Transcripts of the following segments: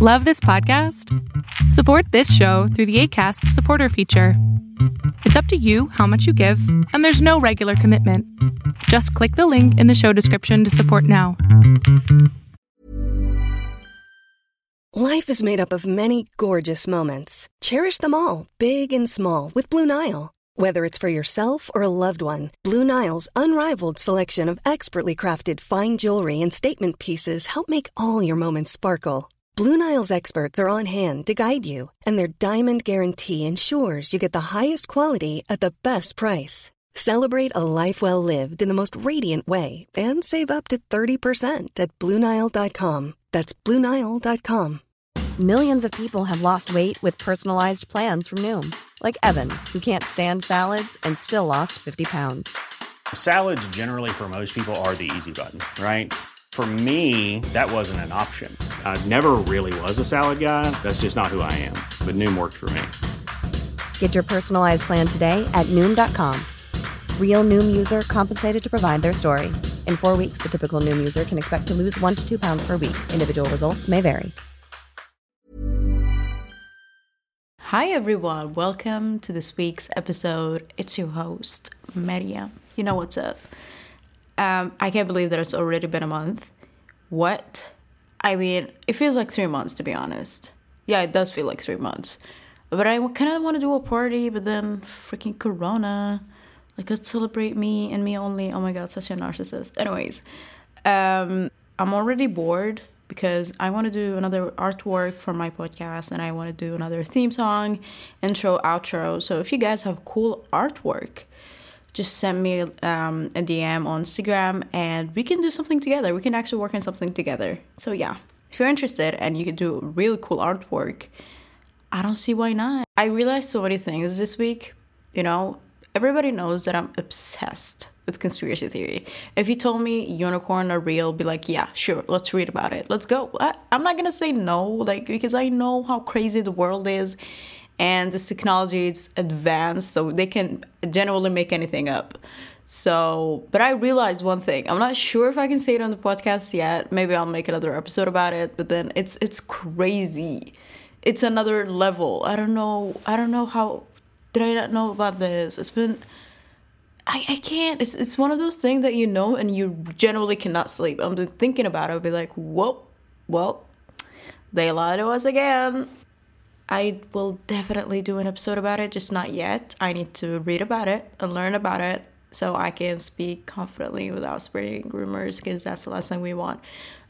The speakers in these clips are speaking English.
Love this podcast? Support this show through the ACAST supporter feature. It's up to you how much you give, and there's no regular commitment. Just click the link in the show description to support now. Life is made up of many gorgeous moments. Cherish them all, big and small, with Blue Nile. Whether it's for yourself or a loved one, Blue Nile's unrivaled selection of expertly crafted fine jewelry and statement pieces help make all your moments sparkle. Blue Nile's experts are on hand to guide you, and their diamond guarantee ensures you get the highest quality at the best price. Celebrate a life well lived in the most radiant way and save up to 30% at BlueNile.com. That's BlueNile.com. Millions of people have lost weight with personalized plans from Noom, like Evan, who can't stand salads and still lost 50 pounds. Salads, generally, for most people, are the easy button, right? For me, that wasn't an option. I never really was a salad guy. That's just not who I am. But Noom worked for me. Get your personalized plan today at Noom.com. Real Noom user compensated to provide their story. In four weeks, the typical Noom user can expect to lose one to two pounds per week. Individual results may vary. Hi, everyone. Welcome to this week's episode. It's your host, Maria. You know what's up. Um, I can't believe that it's already been a month. What? I mean, it feels like three months, to be honest. Yeah, it does feel like three months. But I kind of want to do a party, but then freaking Corona. Like, let's celebrate me and me only. Oh my god, such a narcissist. Anyways, um, I'm already bored because I want to do another artwork for my podcast and I want to do another theme song, intro, outro. So if you guys have cool artwork, just send me um, a DM on Instagram and we can do something together. We can actually work on something together. So yeah, if you're interested and you can do really cool artwork, I don't see why not. I realized so many things this week. You know, everybody knows that I'm obsessed with conspiracy theory. If you told me unicorn are real, be like, yeah, sure, let's read about it. Let's go. I, I'm not gonna say no, like because I know how crazy the world is, and this technology is advanced, so they can generally make anything up. So, but I realized one thing. I'm not sure if I can say it on the podcast yet. Maybe I'll make another episode about it. But then it's it's crazy. It's another level. I don't know. I don't know how. Did I not know about this? It's been. I, I can't. It's it's one of those things that you know and you generally cannot sleep. I'm thinking about it. I'll be like, whoa, well, they lied to us again. I will definitely do an episode about it, just not yet. I need to read about it and learn about it so I can speak confidently without spreading rumors because that's the last thing we want.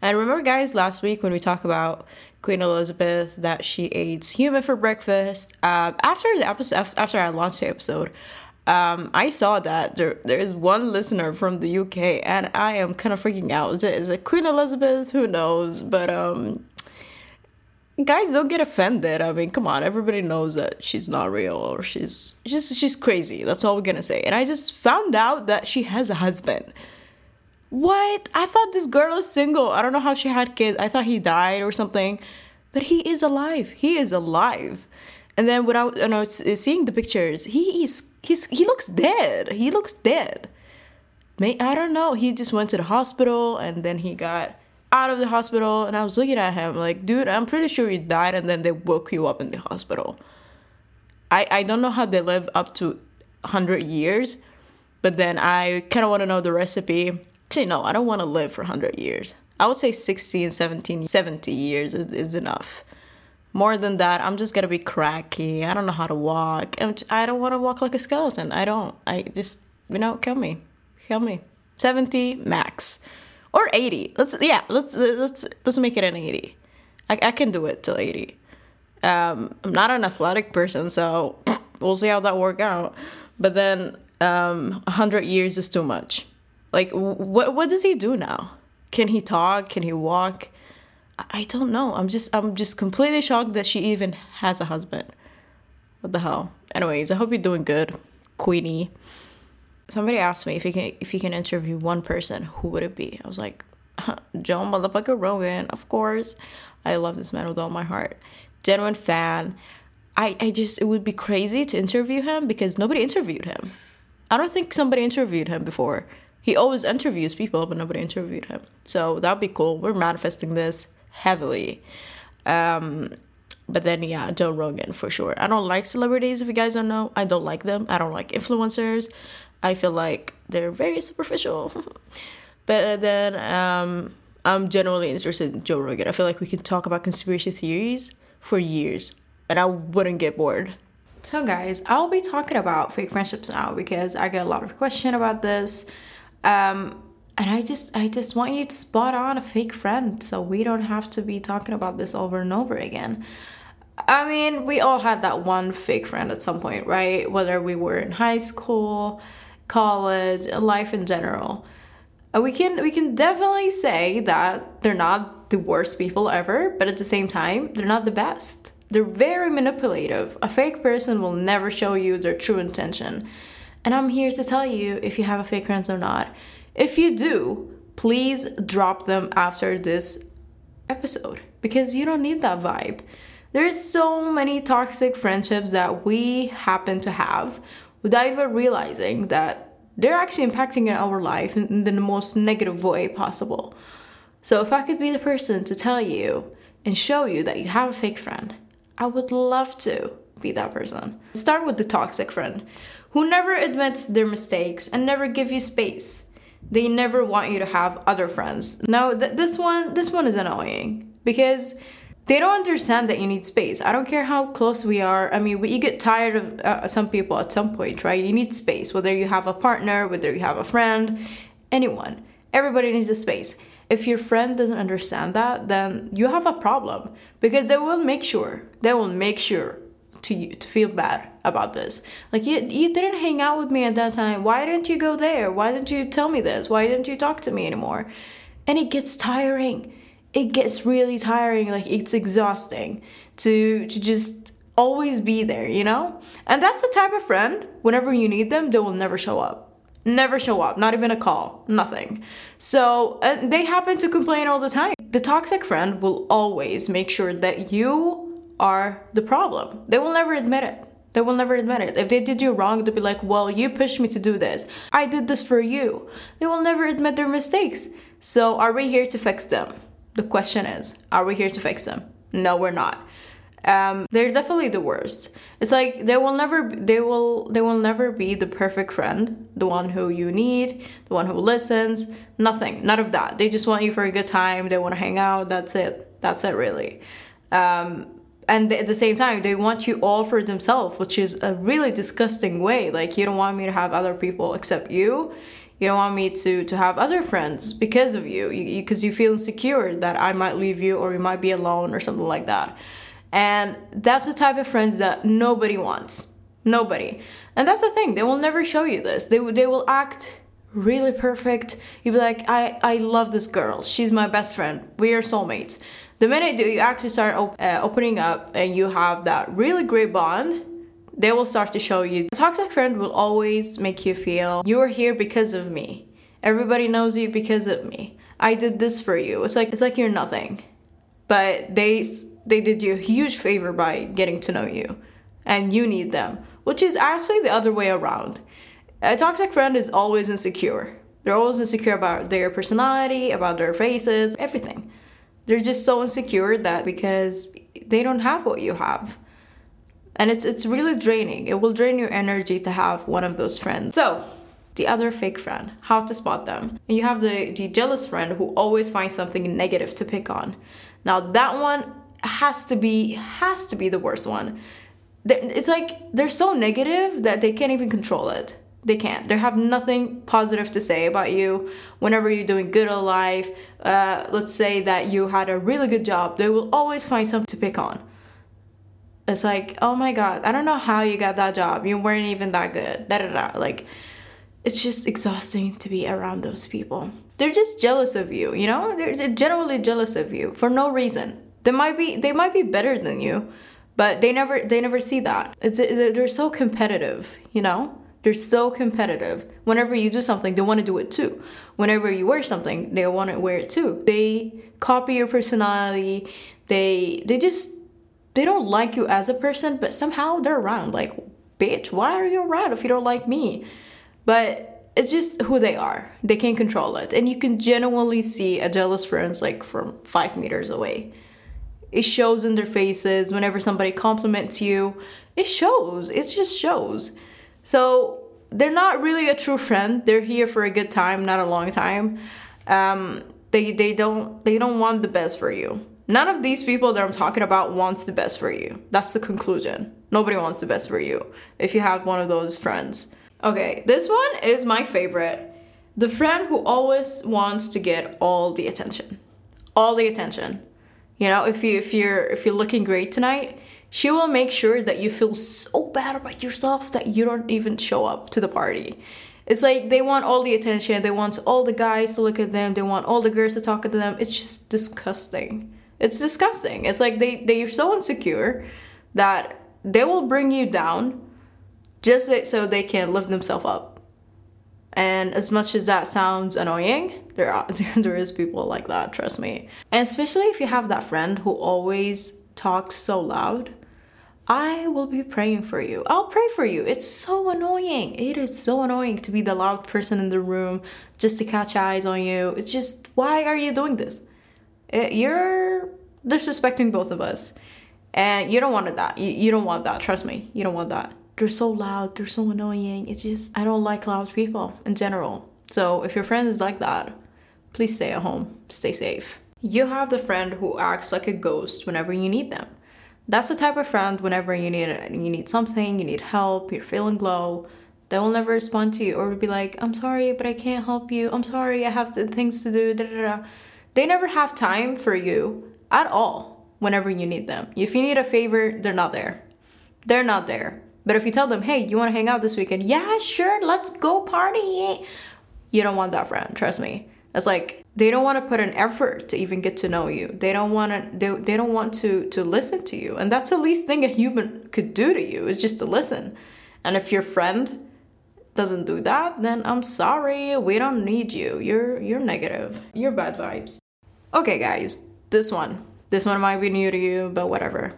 And remember, guys, last week when we talked about Queen Elizabeth that she eats human for breakfast. Uh, after the episode, after I launched the episode, um, I saw that there there is one listener from the UK, and I am kind of freaking out. Is it, is it Queen Elizabeth? Who knows? But um, guys don't get offended. I mean come on. Everybody knows that she's not real or she's she's she's crazy. That's all we're gonna say. And i just found out that she has a husband. What? I thought this girl is single. I don't know how she had kids. I thought he died or something. But he is alive. He is alive. And then without you know seeing the pictures he is he's he looks dead. He looks dead. May i don't know. He just went to the hospital and then he got out of the hospital and I was looking at him like, dude, I'm pretty sure you died and then they woke you up in the hospital. I, I don't know how they live up to 100 years, but then I kind of want to know the recipe. Actually, no, I don't want to live for 100 years. I would say 16, 17, 70 years is, is enough. More than that, I'm just gonna be cracky. I don't know how to walk. I'm just, I don't want to walk like a skeleton. I don't. I just, you know, kill me. Kill me. 70 max or 80 let's yeah let's let's let's make it an 80 i, I can do it till 80 um, i'm not an athletic person so we'll see how that work out. But then um, 100 years is too much. Like what what does he do now? Can he talk? Can he walk? I don't know. I'm just i'm just completely shocked that she even has a husband. What the hell? Anyways i hope you're doing good queenie somebody asked me if you can if you can interview one person, who would it be? I was like, Joe motherfucker Rogan, of course. I love this man with all my heart. Genuine fan. I, I just it would be crazy to interview him because nobody interviewed him. I don't think somebody interviewed him before. He always interviews people, but nobody interviewed him. So that'd be cool. We're manifesting this heavily. Um, but then yeah, Joe Rogan for sure. I don't like celebrities if you guys don't know. I don't like them. I don't like influencers. I feel like they're very superficial. but then um, I'm generally interested in Joe Rogan. I feel like we can talk about conspiracy theories for years and I wouldn't get bored. So guys, I'll be talking about fake friendships now because I get a lot of question about this. Um, and I just I just want you to spot on a fake friend so we don't have to be talking about this over and over again. I mean, we all had that one fake friend at some point, right? Whether we were in high school, college, life in general. Uh, we can we can definitely say that they're not the worst people ever, but at the same time, they're not the best. They're very manipulative. A fake person will never show you their true intention. And I'm here to tell you if you have a fake friends or not. If you do, please drop them after this episode because you don't need that vibe. There's so many toxic friendships that we happen to have without even realizing that they're actually impacting our life in the most negative way possible. So if I could be the person to tell you and show you that you have a fake friend, I would love to be that person. Start with the toxic friend who never admits their mistakes and never give you space. They never want you to have other friends. Now, th- this one this one is annoying because they don't understand that you need space. I don't care how close we are. I mean, you get tired of uh, some people at some point, right? You need space, whether you have a partner, whether you have a friend, anyone. Everybody needs a space if your friend doesn't understand that, then you have a problem because they will make sure, they will make sure to you to feel bad about this. Like you you didn't hang out with me at that time. Why didn't you go there? Why didn't you tell me this? Why didn't you talk to me anymore? And it gets tiring. It gets really tiring. Like it's exhausting to to just always be there, you know? And that's the type of friend whenever you need them, they will never show up never show up, not even a call, nothing. So and they happen to complain all the time. The toxic friend will always make sure that you are the problem. They will never admit it. They will never admit it. If they did you wrong, they'll be like, well, you pushed me to do this. I did this for you. They will never admit their mistakes. So are we here to fix them? The question is, are we here to fix them? No, we're not um, they're definitely the worst. It's like they will never they will they will never be the perfect friend, the one who you need, the one who listens, nothing, none of that. They just want you for a good time. They want to hang out. That's it. That's it really. Um, and at the same time, they want you all for themselves, which is a really disgusting way. Like you don't want me to have other people except you. You don't want me to to have other friends because of you, because you, you, feel insecure that I might leave you or you might be alone or something like that. And that's the type of friends that nobody wants. Nobody. And that's the thing, they will never show you this. They, they will act really perfect. You'll be like, I, I love this girl. She's my best friend. We are soulmates. The minute you actually start op- uh, opening up and you have that really great bond, they will start to show you. A toxic friend will always make you feel you're here because of me. Everybody knows you because of me. I did this for you. It's like it's like you're nothing. But they they did you a huge favor by getting to know you and you need them which is actually the other way around a toxic friend is always insecure they're always insecure about their personality about their faces everything they're just so insecure that because they don't have what you have and it's it's really draining it will drain your energy to have one of those friends so the other fake friend how to spot them and you have the the jealous friend who always finds something negative to pick on now that one has to be has to be the worst one. It's like they're so negative that they can't even control it. They can't. They have nothing positive to say about you. Whenever you're doing good in life, uh, let's say that you had a really good job, they will always find something to pick on. It's like, oh my god, I don't know how you got that job. You weren't even that good. Da da da. Like, it's just exhausting to be around those people. They're just jealous of you, you know? They're generally jealous of you for no reason they might be they might be better than you, but they never they never see that. It's they're so competitive, you know? They're so competitive. Whenever you do something, they want to do it too. Whenever you wear something, they want to wear it too. They copy your personality. They they just they don't like you as a person, but somehow they're around. Like, bitch, why are you around if you don't like me? But it's just who they are. They can't control it. And you can genuinely see a jealous friends like from five meters away It shows in their faces whenever somebody compliments you. It shows. It just shows. So they're not really a true friend. They're here for a good time, not a long time. Um, they they don't they don't want the best for you. None of these people that I'm talking about wants the best for you. That's the conclusion. Nobody wants the best for you if you have one of those friends. Okay, this one is my favorite. The friend who always wants to get all the attention. All the attention. You know, if you if you're if you're looking great tonight, she will make sure that you feel so bad about yourself that you don't even show up to the party. It's like they want all the attention, they want all the guys to look at them, they want all the girls to talk to them. It's just disgusting. It's disgusting. It's like they they're so insecure that they will bring you down just so they can lift themselves up. And as much as that sounds annoying, there are there is people like that, trust me. And especially if you have that friend who always talks so loud, I will be praying for you. I'll pray for you. It's so annoying. It is so annoying to be the loud person in the room just to catch eyes on you. It's just, why are you doing this? It, you're disrespecting both of us. And you don't want that. You, you don't want that. Trust me. You don't want that. They're so loud. They're so annoying. It's just, I don't like loud people in general. So if your friend is like that, please stay at home. Stay safe. You have the friend who acts like a ghost whenever you need them. That's the type of friend whenever you need you need something, you need help, you're feeling low, they will never respond to you or be like, "I'm sorry, but I can't help you. I'm sorry, I have things to do." Da, da, da. They never have time for you at all whenever you need them. If you need a favor, they're not there. They're not there. But if you tell them, "Hey, you want to hang out this weekend?" "Yeah, sure. Let's go party." You don't want that friend, trust me. It's like they don't want to put an effort to even get to know you. They don't want to they, they don't want to to listen to you. And that's the least thing a human could do to you is just to listen. And if your friend doesn't do that, then I'm sorry, we don't need you. You're you're negative. You're bad vibes. Okay, guys, this one. This one might be new to you, but whatever.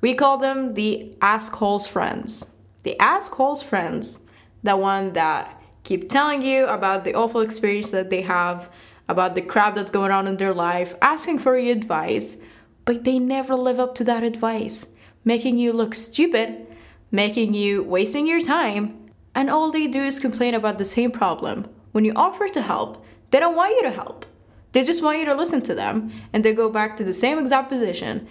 We call them the assholes friends. The assholes friends, the one that keep telling you about the awful experience that they have, about the crap that's going on in their life, asking for your advice, but they never live up to that advice, making you look stupid, making you wasting your time, and all they do is complain about the same problem. When you offer to help, they don't want you to help. They just want you to listen to them, and they go back to the same exact position.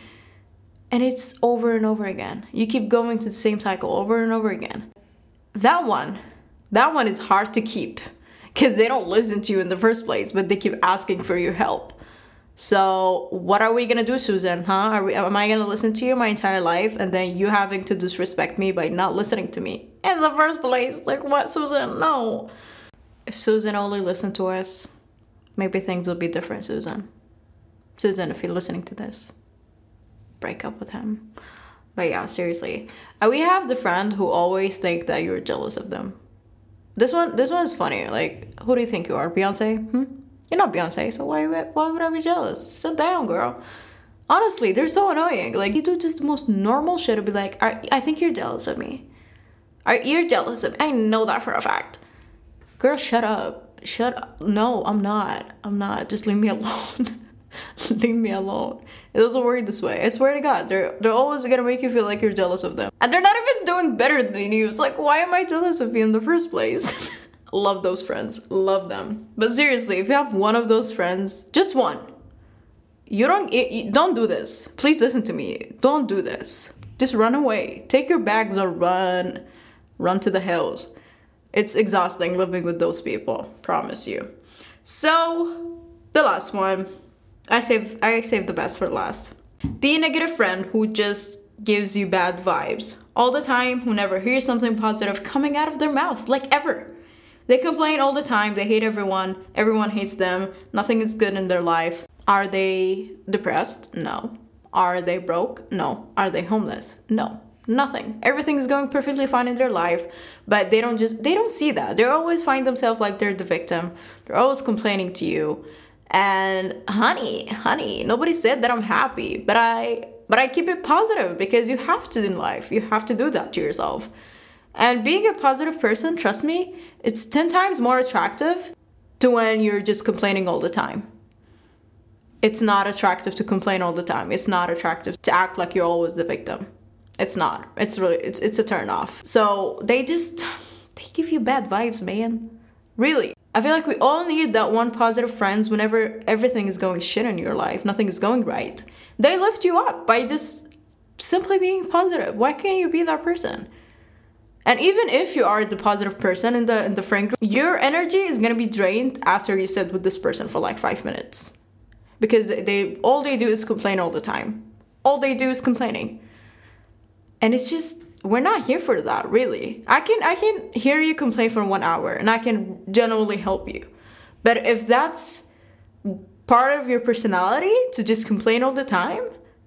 And it's over and over again. You keep going to the same cycle over and over again. That one that one is hard to keep because they don't listen to you in the first place, but they keep asking for your help. So what are we gonna do, Susan? Huh? Are we, am I gonna listen to you my entire life and then you having to disrespect me by not listening to me in the first place? Like what, Susan? No. If Susan only listened to us, maybe things will be different, Susan. Susan, if you're listening to this, break up with him. But yeah, seriously, uh, we have the friend who always think that you're jealous of them. This one, this one is funny. Like, who do you think you are, Beyonce? Hmm? You're not Beyonce, so why, why would I be jealous? Sit down, girl. Honestly, they're so annoying. Like, you do just the most normal shit to be like, I, I think you're jealous of me. Are you're jealous of me? I know that for a fact. Girl, shut up. Shut up. No, I'm not. I'm not. Just leave me alone. leave me alone. It doesn't work this way. I swear to God, they're they're always gonna make you feel like you're jealous of them, and they're not even doing better than you. It's like, why am I jealous of you in the first place? Love those friends. Love them. But seriously, if you have one of those friends, just one, you don't you, don't do this. Please listen to me. Don't do this. Just run away. Take your bags or run. Run to the hills. It's exhausting living with those people. Promise you. So, the last one I save I save the best for last. The negative friend who just gives you bad vibes all the time, who never hears something positive coming out of their mouth, like ever. They complain all the time, they hate everyone, everyone hates them, nothing is good in their life. Are they depressed? No. Are they broke? No. Are they homeless? No. Nothing. Everything is going perfectly fine in their life, but they don't just they don't see that. They always find themselves like they're the victim. They're always complaining to you and honey honey nobody said that i'm happy but i but i keep it positive because you have to in life you have to do that to yourself and being a positive person trust me it's 10 times more attractive to when you're just complaining all the time It's not attractive to complain all the time. It's not attractive to act like you're always the victim. It's not. It's really it's it's a turn off. So they just they give you bad vibes, man. Really. I feel like we all need that one positive friends whenever everything is going shit in your life, nothing is going right. They lift you up by just simply being positive. Why can't you be that person? And even if you are the positive person in the in the friend group, your energy is gonna be drained after you sit with this person for like five minutes, because they all they do is complain all the time. All they do is complaining, and it's just we're not here for that really. I can I can hear you complain for one hour, and I can genuinely help you, but if that's part of your personality to just complain all the time,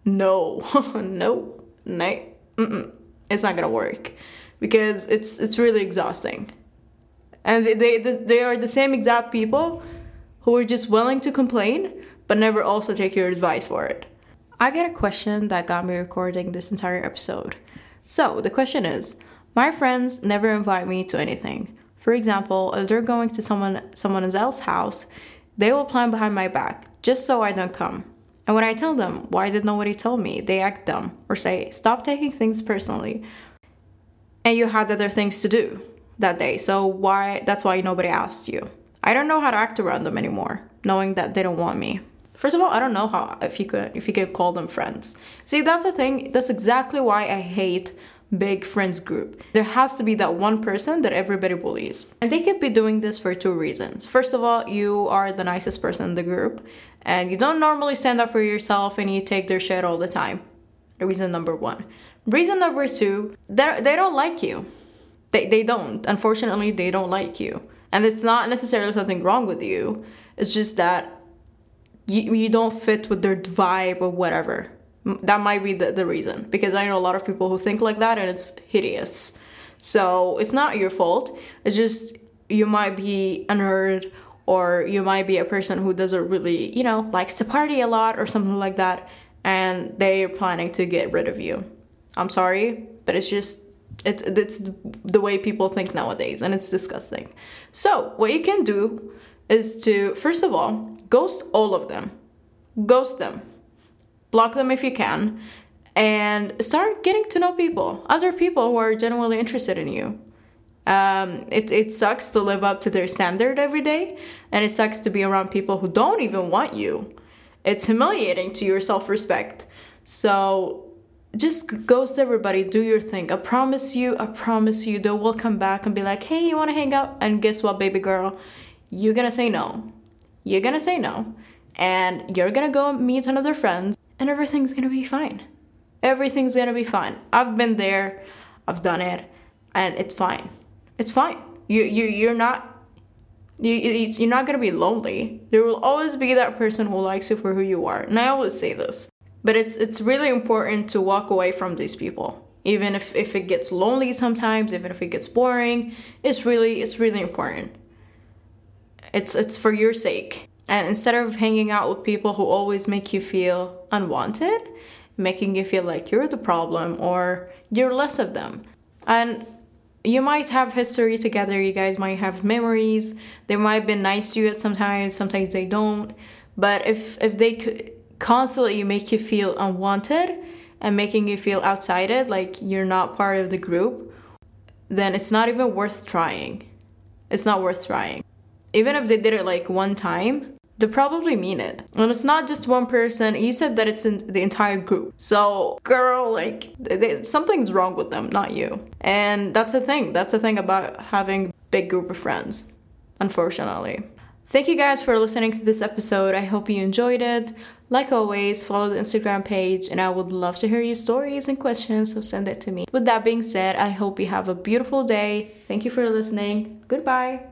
no, no, no, mm-mm. it's not gonna work because it's it's really exhausting. And they, they they are the same exact people who are just willing to complain but never also take your advice for it. I get a question that got me recording this entire episode. So, the question is, my friends never invite me to anything. For example, if they're going to someone someone else's house, they will plan behind my back just so I don't come. And when I tell them, why did nobody tell me? They act dumb or say, stop taking things personally and you had other things to do that day. So why that's why nobody asked you. I don't know how to act around them anymore, knowing that they don't want me. First of all, I don't know how if you could if you can call them friends. See, that's the thing. That's exactly why I hate big friends group. There has to be that one person that everybody bullies. And they could be doing this for two reasons. First of all, you are the nicest person in the group and you don't normally stand up for yourself and you take their shit all the time. Reason number 1. Reason number two, they they don't like you. They they don't. Unfortunately, they don't like you, and it's not necessarily something wrong with you. It's just that you you don't fit with their vibe or whatever. That might be the, the reason because I know a lot of people who think like that and it's hideous. So it's not your fault. It's just you might be a nerd or you might be a person who doesn't really, you know, likes to party a lot or something like that and they're planning to get rid of you. I'm sorry, but it's just it's it's the way people think nowadays and it's disgusting. So, what you can do is to first of all, ghost all of them. Ghost them. Block them if you can and start getting to know people, other people who are genuinely interested in you. Um, it, it sucks to live up to their standard every day, and it sucks to be around people who don't even want you. It's humiliating to your self respect. So just ghost everybody do your thing i promise you i promise you they will come back and be like hey you want to hang out and guess what baby girl you're gonna say no. You're gonna say no. And you're gonna go meet another friend and everything's gonna be fine. Everything's gonna be fine. I've been there. I've done it. And it's fine. It's fine. You you you're not you, you're not gonna be lonely. There will always be that person who likes you for who you are. And I always say this. But it's it's really important to walk away from these people. Even if, if it gets lonely sometimes, even if it gets boring, it's really it's really important. It's it's for your sake. And instead of hanging out with people who always make you feel unwanted, making you feel like you're the problem or you're less of them. And you might have history together, you guys might have memories. They might have been nice to you at sometimes, sometimes they don't. But if if they constantly make you feel unwanted and making you feel outsided, like you're not part of the group, then it's not even worth trying. It's not worth trying. Even if they did it like one time, they probably mean it. And it's not just one person. You said that it's in the entire group. So, girl, like, they, something's wrong with them, not you. And that's the thing. That's the thing about having big group of friends, unfortunately. Thank you guys for listening to this episode. I hope you enjoyed it. Like always, follow the Instagram page and I would love to hear your stories and questions, so send it to me. With that being said, I hope you have a beautiful day. Thank you for listening. Goodbye.